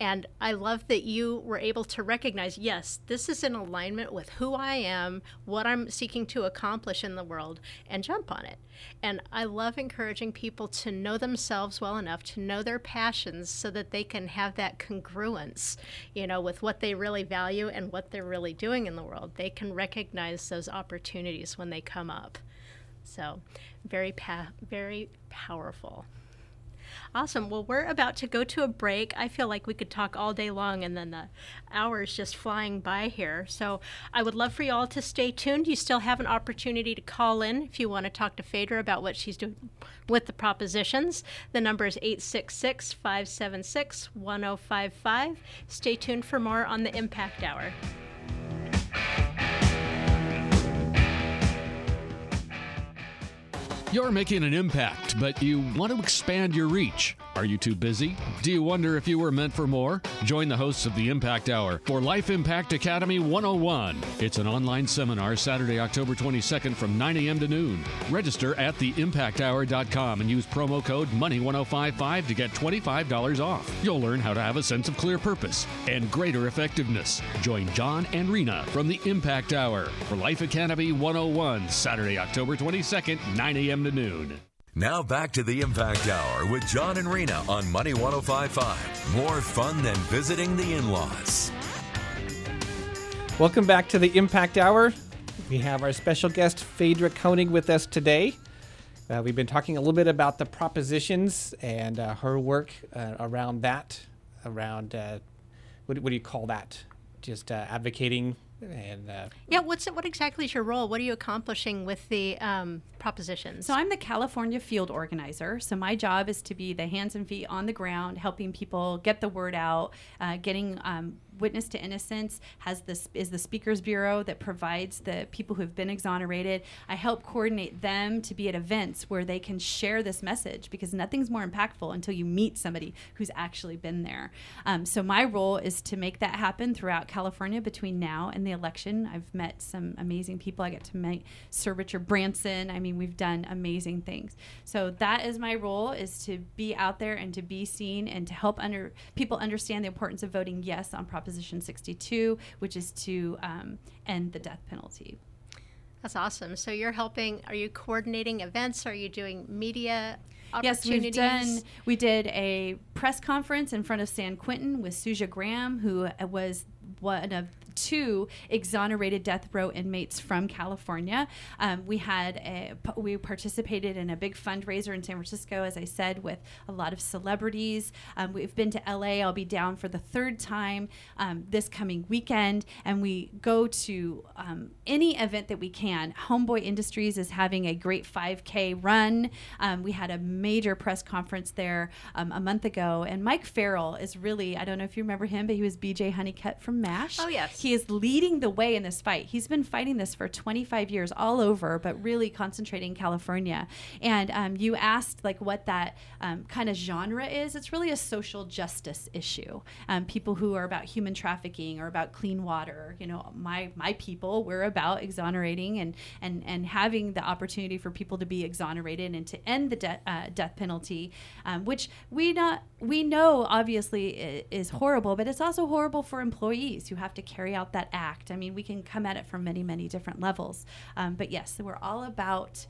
Speaker 3: And I love that you were able to recognize yes, this is in alignment with who I am, what I'm seeking to accomplish in the world, and jump on it. And I love encouraging people to know themselves well enough to know their passions so that they can have that congruence, you know, with what they really value and what they're really doing in the world. They can recognize those opportunities when they come up. So, very pa- very powerful. Awesome. Well, we're about to go to a break. I feel like we could talk all day long and then the hour's just flying by here. So I would love for you all to stay tuned. You still have an opportunity to call in if you want to talk to Faydra about what she's doing with the propositions. The number is 866 576 1055. Stay tuned for more on the Impact Hour.
Speaker 5: You're making an impact, but you want to expand your reach. Are you too busy? Do you wonder if you were meant for more? Join the hosts of the Impact Hour for Life Impact Academy 101. It's an online seminar Saturday, October 22nd from 9 a.m. to noon. Register at theimpacthour.com and use promo code MONEY1055 to get $25 off. You'll learn how to have a sense of clear purpose and greater effectiveness. Join John and Rena from the Impact Hour for Life Academy 101, Saturday, October 22nd, 9 a.m. to noon.
Speaker 1: Now back to the Impact Hour with John and Rena on Money 1055. More fun than visiting the in laws.
Speaker 2: Welcome back to the Impact Hour. We have our special guest, Faydra Koenig, with us today. Uh, we've been talking a little bit about the propositions and uh, her work uh, around that, around uh, what, what do you call that? Just uh, advocating and uh,
Speaker 3: Yeah, what's it, what exactly is your role? What are you accomplishing with the um, propositions?
Speaker 4: So I'm the California field organizer. So my job is to be the hands and feet on the ground, helping people get the word out, uh, getting um, Witness to Innocence has this is the Speakers Bureau that provides the people who have been exonerated. I help coordinate them to be at events where they can share this message because nothing's more impactful until you meet somebody who's actually been there. Um, so my role is to make that happen throughout California between now and the election. I've met some amazing people. I get to meet Sir Richard Branson. I mean, we've done amazing things. So that is my role is to be out there and to be seen and to help under people understand the importance of voting yes on Proposition Proposition 62, which is to um, end the death penalty.
Speaker 3: That's awesome. So you're helping. Are you coordinating events? Are you doing media?
Speaker 4: Yes, we've done. We did a press conference in front of San Quentin with Shujaa Graham, who was one of two exonerated death row inmates from California. Um, we had a, we participated in a big fundraiser in San Francisco, as I said, with a lot of celebrities. Um, we've been to LA. I'll be down for the third time um, this coming weekend, and we go to um, any event that we can. Homeboy Industries is having a great 5K run. Um, we had a major press conference there um, a month ago, and Mike Farrell is really I don't know if you remember him, but he was BJ Hunnicutt from MASH.
Speaker 3: Oh yes.
Speaker 4: He is leading the way in this fight. He's been fighting this for 25 years all over, but really concentrating in California. And um, you asked like what that um, kind of genre is. It's really a social justice issue. Um, people who are about human trafficking or about clean water. You know, my my people, we're about exonerating and and and having the opportunity for people to be exonerated and to end the de- uh, death penalty, um, which we not we know obviously is horrible, but it's also horrible for employees who have to carry out that act. I mean, we can come at it from many, many different levels. Um, but yes, so we're all about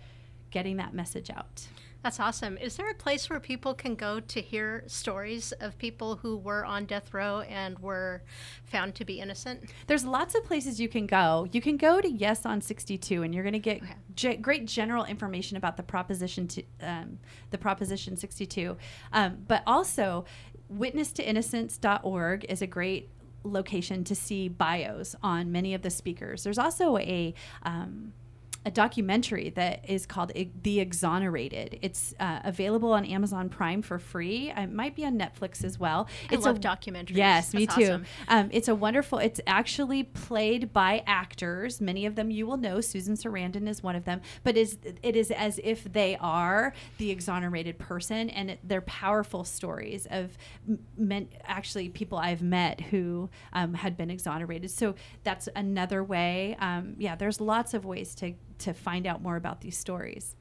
Speaker 4: getting that message out.
Speaker 3: That's awesome. Is there a place where people can go to hear stories of people who were on death row and were found to be innocent?
Speaker 4: There's lots of places you can go. You can go to Yes on 62, and you're going to get okay. ge- great general information about the proposition to um, the proposition 62. Um, but also, witnesstoinnocence.org is a great location to see bios on many of the speakers. There's also a um, a documentary that is called The Exonerated. It's uh, available on Amazon Prime for free. It might be on Netflix as well.
Speaker 3: I
Speaker 4: it's
Speaker 3: love
Speaker 4: a,
Speaker 3: documentaries.
Speaker 4: Yes,
Speaker 3: That's
Speaker 4: me too.
Speaker 3: awesome.
Speaker 4: Um, it's a wonderful. It's actually played by actors. Many of them you will know. Susan Sarandon is one of them. But is it is as if they are the exonerated person, and it, they're powerful stories of men, actually people I've met who um, had been exonerated. So that's another way. Um, yeah, there's lots of ways to to find out more about these stories.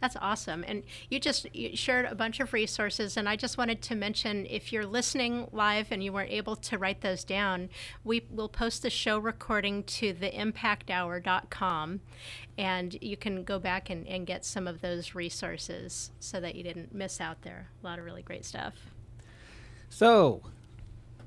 Speaker 3: That's awesome. And you just you shared a bunch of resources. And I just wanted to mention if you're listening live and you weren't able to write those down, we will post the show recording to theimpacthour.com. And you can go back and, and get some of those resources so that you didn't miss out there. A lot of really great stuff.
Speaker 2: So,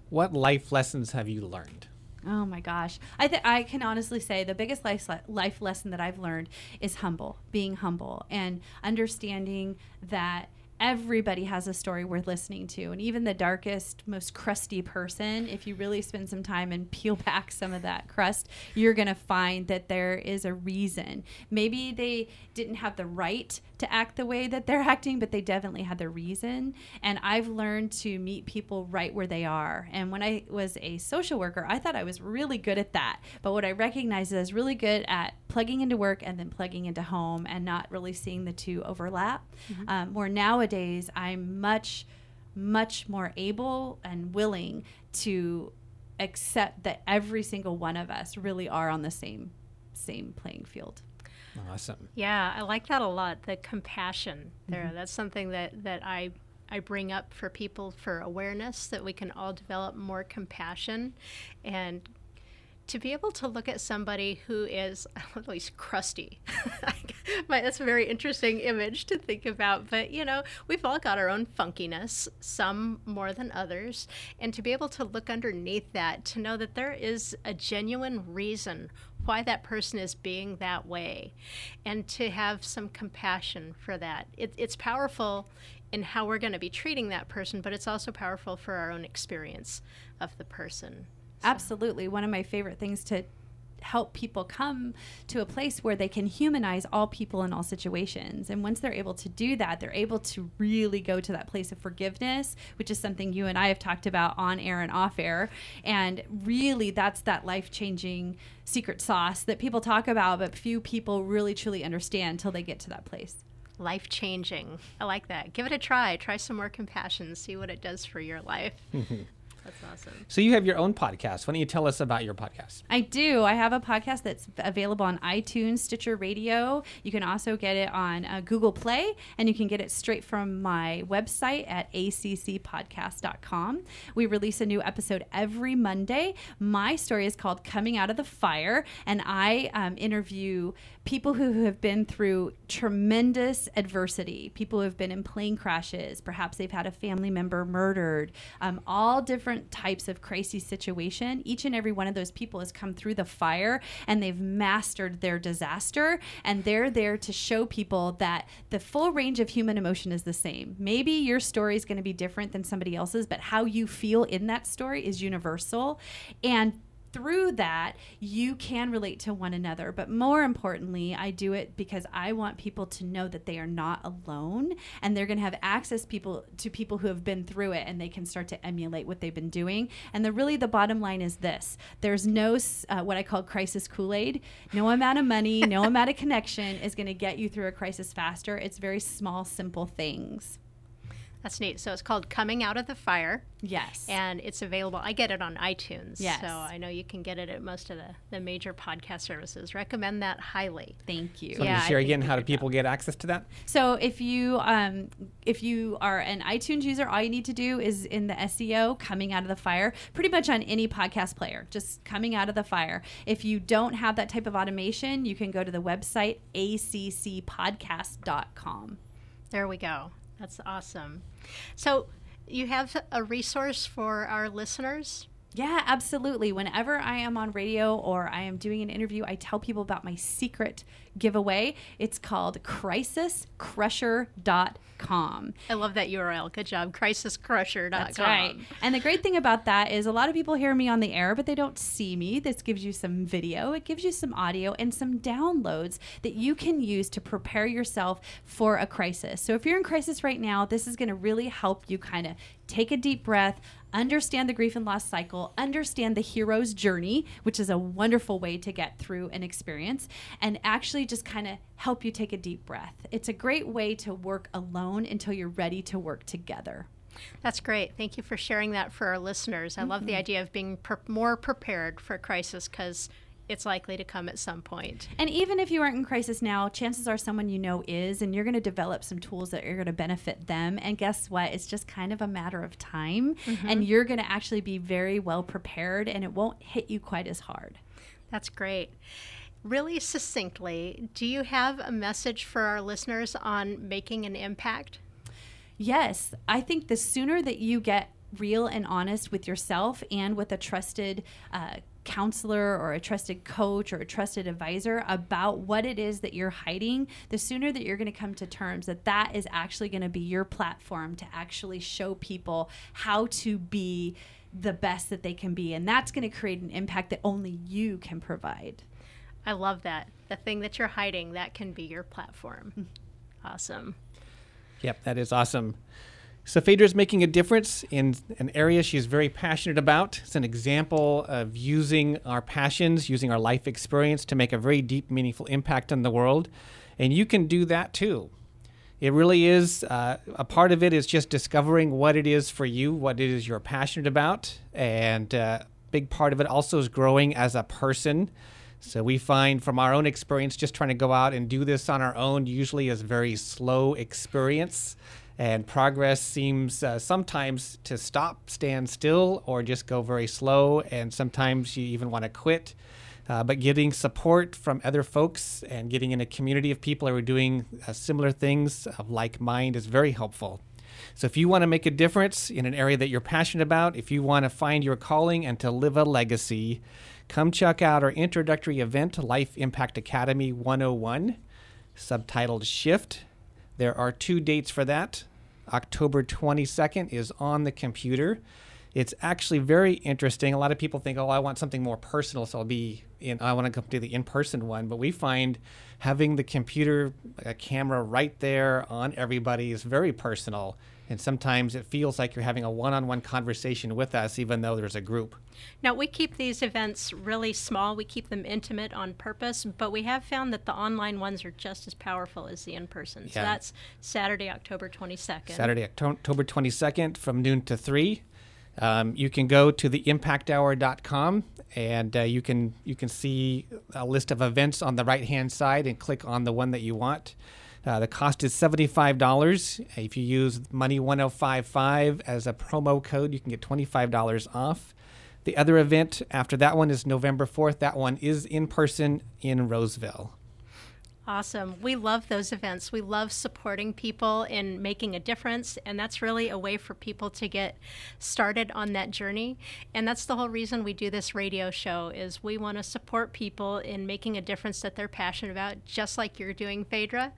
Speaker 2: what life lessons have you learned?
Speaker 4: Oh my gosh. I th- I can honestly say the biggest life, life lesson that I've learned is humble, being humble and understanding that everybody has a story worth listening to and even the darkest most crusty person if you really spend some time and peel back some of that crust you're going to find that there is a reason maybe they didn't have the right to act the way that they're acting but they definitely had their reason and i've learned to meet people right where they are and when i was a social worker i thought i was really good at that but what i recognized is i was really good at plugging into work and then plugging into home and not really seeing the two overlap mm-hmm. um, where nowadays i'm much much more able and willing to accept that every single one of us really are on the same same playing field.
Speaker 2: Awesome.
Speaker 3: Yeah, I like that a lot. The compassion there. Mm-hmm. That's something that, that I I bring up for people for awareness that we can all develop more compassion and to be able to look at somebody who is at least crusty. That's a very interesting image to think about. But, you know, we've all got our own funkiness, some more than others. And to be able to look underneath that, to know that there is a genuine reason why that person is being that way, and to have some compassion for that. It, it's powerful in how we're going to be treating that person, but it's also powerful for our own experience of the person.
Speaker 4: Absolutely. One of my favorite things to help people come to a place where they can humanize all people in all situations. And once they're able to do that, they're able to really go to that place of forgiveness, which is something you and I have talked about on air and off air. And really, that's that life changing secret sauce that people talk about, but few people really truly understand until they get to that place.
Speaker 3: Life changing. I like that. Give it a try. Try some more compassion. See what it does for your life. That's awesome.
Speaker 2: So you have your own podcast. Why don't you tell us about your podcast?
Speaker 4: I do. I have a podcast that's available on iTunes, Stitcher Radio. You can also get it on uh, Google Play, and you can get it straight from my website at accpodcast.com. We release a new episode every Monday. My story is called Coming Out of the Fire, and I um, interview people who have been through tremendous adversity, people who have been in plane crashes, perhaps they've had a family member murdered, um, all different types of crazy situation. Each and every one of those people has come through the fire and they've mastered their disaster, and they're there to show people that the full range of human emotion is the same. Maybe your story is going to be different than somebody else's, but how you feel in that story is universal. And through that, you can relate to one another. But more importantly, I do it because I want people to know that they are not alone and they're going to have access people to people who have been through it and they can start to emulate what they've been doing. And the really the bottom line is this: there's no uh, what I call crisis Kool-Aid. No amount of money, no amount of connection is going to get you through a crisis faster. It's very small, simple things.
Speaker 3: That's neat. So it's called Coming Out of the Fire.
Speaker 4: Yes.
Speaker 3: And it's available. I get it on iTunes.
Speaker 4: Yes.
Speaker 3: So I know you can get it at most of the, the major podcast services. Recommend that highly.
Speaker 4: Thank you.
Speaker 2: So yeah, share again how do people get access to that?
Speaker 4: So if you um, if you are an iTunes user, all you need to do is in the SEO coming out of the fire, pretty much on any podcast player, just coming out of the fire. If you don't have that type of automation, you can go to the website accpodcast.com.
Speaker 3: There we go. That's awesome. So, you have a resource for our listeners?
Speaker 4: Yeah, absolutely. Whenever I am on radio or I am doing an interview, I tell people about my secret giveaway. It's called crisiscrusher.com.
Speaker 3: I love that URL. Good job. Crisiscrusher.com.
Speaker 4: That's right. And the great thing about that is a lot of people hear me on the air, but they don't see me. This gives you some video, it gives you some audio and some downloads that you can use to prepare yourself for a crisis. So if you're in crisis right now, this is going to really help you kind of take a deep breath, understand the grief and loss cycle, understand the hero's journey, which is a wonderful way to get through an experience, and actually just kind of help you take a deep breath. It's a great way to work alone until you're ready to work together.
Speaker 3: That's great. Thank you for sharing that for our listeners. I mm-hmm. love the idea of being per- more prepared for a crisis because it's likely to come at some point.
Speaker 4: And even if you aren't in crisis now, chances are someone you know is, and you're going to develop some tools that are going to benefit them. And guess what? It's just kind of a matter of time, mm-hmm. and you're going to actually be very well prepared, and it won't hit you quite as hard.
Speaker 3: That's great. Really succinctly, do you have a message for our listeners on making an impact?
Speaker 4: Yes. I think the sooner that you get real and honest with yourself and with a trusted uh, counselor or a trusted coach or a trusted advisor about what it is that you're hiding, the sooner that you're going to come to terms that that is actually going to be your platform to actually show people how to be the best that they can be. And that's going to create an impact that only you can provide.
Speaker 3: I love that. The thing that you're hiding, that can be your platform. Hmm. awesome.
Speaker 2: Yep, that is awesome. So Faydra is making a difference in an area she's very passionate about. It's an example of using our passions, using our life experience to make a very deep, meaningful impact on the world. And you can do that too. It really is. Uh, a part of it is just discovering what it is for you, what it is you're passionate about, and a uh, big part of it also is growing as a person. So we find from our own experience, just trying to go out and do this on our own usually is very slow experience. And progress seems uh, sometimes to stop, stand still, or just go very slow. And sometimes you even want to quit. Uh, but getting support from other folks and getting in a community of people who are doing uh, similar things of like mind is very helpful. So, if you want to make a difference in an area that you're passionate about, if you want to find your calling and to live a legacy, come check out our introductory event, Life Impact Academy 101, subtitled Shift. There are two dates for that. October 22nd is on the computer. It's actually very interesting. A lot of people think, oh, I want something more personal, so I'll be in, I want to come to the in person one. But we find having the computer a camera right there on everybody is very personal. And sometimes it feels like you're having a one on one conversation with us, even though there's a group.
Speaker 3: Now, we keep these events really small. We keep them intimate on purpose, but we have found that the online ones are just as powerful as the in person. So that's Saturday, October 22nd.
Speaker 2: Saturday, October 22nd from noon to 3. Um, you can go to theimpacthour.com and uh, you can you can see a list of events on the right hand side and click on the one that you want. Uh, the cost is $75. If you use Money1055 as a promo code, you can get $25 off. The other event after that one is November 4th. That one is in person in Roseville.
Speaker 3: Awesome. We love those events. We love supporting people in making a difference. And that's really a way for people to get started on that journey. And that's the whole reason we do this radio show is we want to support people in making a difference that they're passionate about, just like you're doing, Faydra.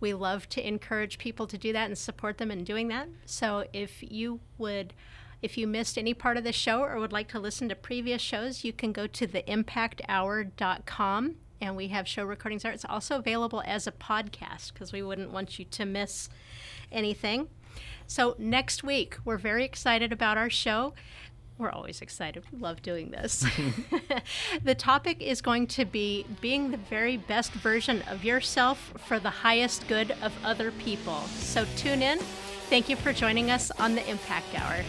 Speaker 3: We love to encourage people to do that and support them in doing that. So if you would if you missed any part of the show or would like to listen to previous shows, you can go to theimpacthour.com and we have show recordings there. It's also available as a podcast because we wouldn't want you to miss anything. So, next week, we're very excited about our show. We're always excited. We love doing this. the topic is going to be being the very best version of yourself for the highest good of other people. So, tune in. Thank you for joining us on the Impact Hour.